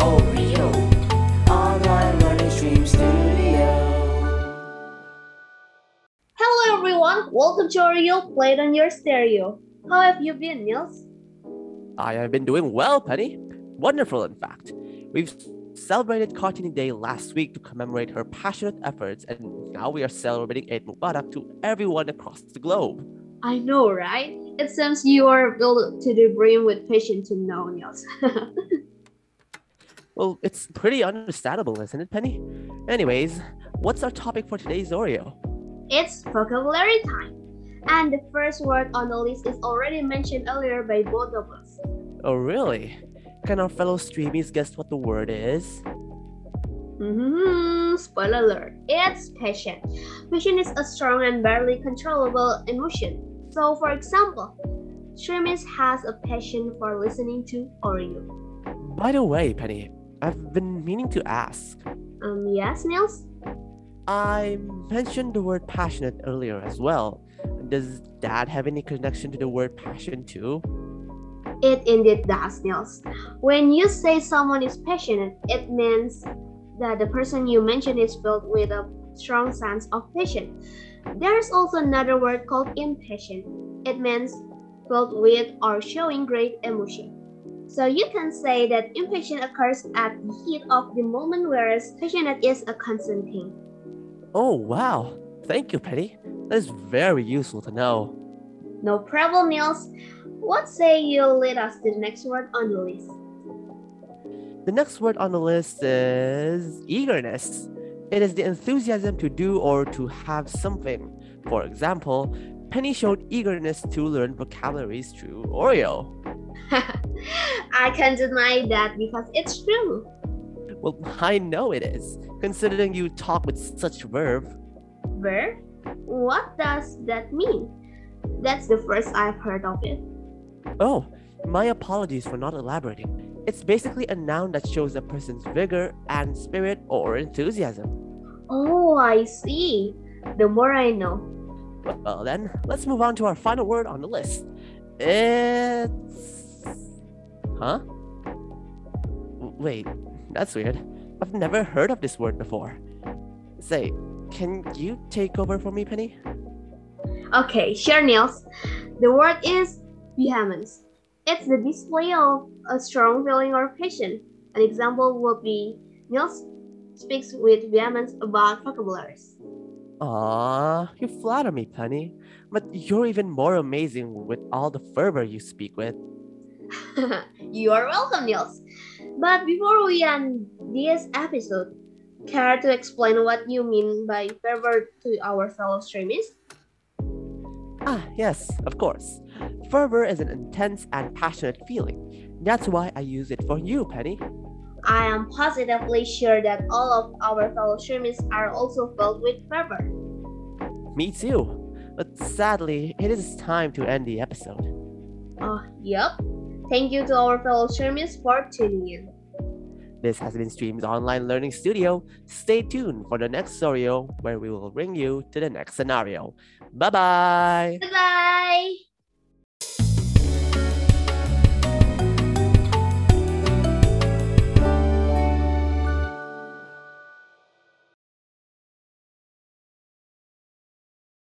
Oreo Online Learning Stream Studio. Hello everyone, welcome to Oreo Played on Your Stereo. How have you been, Niels? I have been doing well, Penny. Wonderful, in fact. We've celebrated Kartini Day last week to commemorate her passionate efforts, and now we are celebrating Eid Mubarak to everyone across the globe. I know, right? It seems you are filled to the brim with passion to know, Niels. Well, it's pretty understandable, isn't it, Penny? Anyways, what's our topic for today's Oreo? it's vocabulary time. And the first word on the list is already mentioned earlier by both of us. Oh, really? Can our fellow streamies guess what the word is? hmm Spoiler alert, it's passion. Passion is a strong and barely controllable emotion. So, for example, Streamies has a passion for listening to Oreo. By the way, Penny, I've been meaning to ask. Um, yes, Niels? I mentioned the word passionate earlier as well. Does that have any connection to the word passion too? It indeed does, Niels. When you say someone is passionate, it means that the person you mention is filled with a strong sense of passion. There's also another word called impatient. It means filled with or showing great emotion. So you can say that impatient occurs at the heat of the moment, whereas passionate is a constant thing. Oh, wow. Thank you, Penny. That is very useful to know. No problem, Niels. What say you lead us to the next word on the list? The next word on the list is eagerness. It is the enthusiasm to do or to have something. For example, Penny showed eagerness to learn vocabularies through Oreo. I can't deny that because it's true. Well, I know it is, considering you talk with such verve. Verb? What does that mean? That's the first I've heard of it. Oh, my apologies for not elaborating. It's basically a noun that shows a person's vigor and spirit or enthusiasm. Oh, I see. The more I know. Well, then, let's move on to our final word on the list. It's. Huh? Wait, that's weird. I've never heard of this word before. Say, can you take over for me, Penny? Okay, sure, Niels. The word is vehemence. It's the display of a strong feeling or passion. An example would be Niels speaks with vehemence about vocabularies. Aw, you flatter me, Penny. But you're even more amazing with all the fervor you speak with. you are welcome, Niels. But before we end this episode, care to explain what you mean by fervor to our fellow streamers? Ah, yes, of course. Fervor is an intense and passionate feeling. That's why I use it for you, Penny. I am positively sure that all of our fellow streamers are also filled with fervor. Me too. But sadly, it is time to end the episode. Oh, yep. Thank you to our fellow streamers for tuning in. This has been Stream's Online Learning Studio. Stay tuned for the next scenario where we will bring you to the next scenario. Bye bye! Bye bye!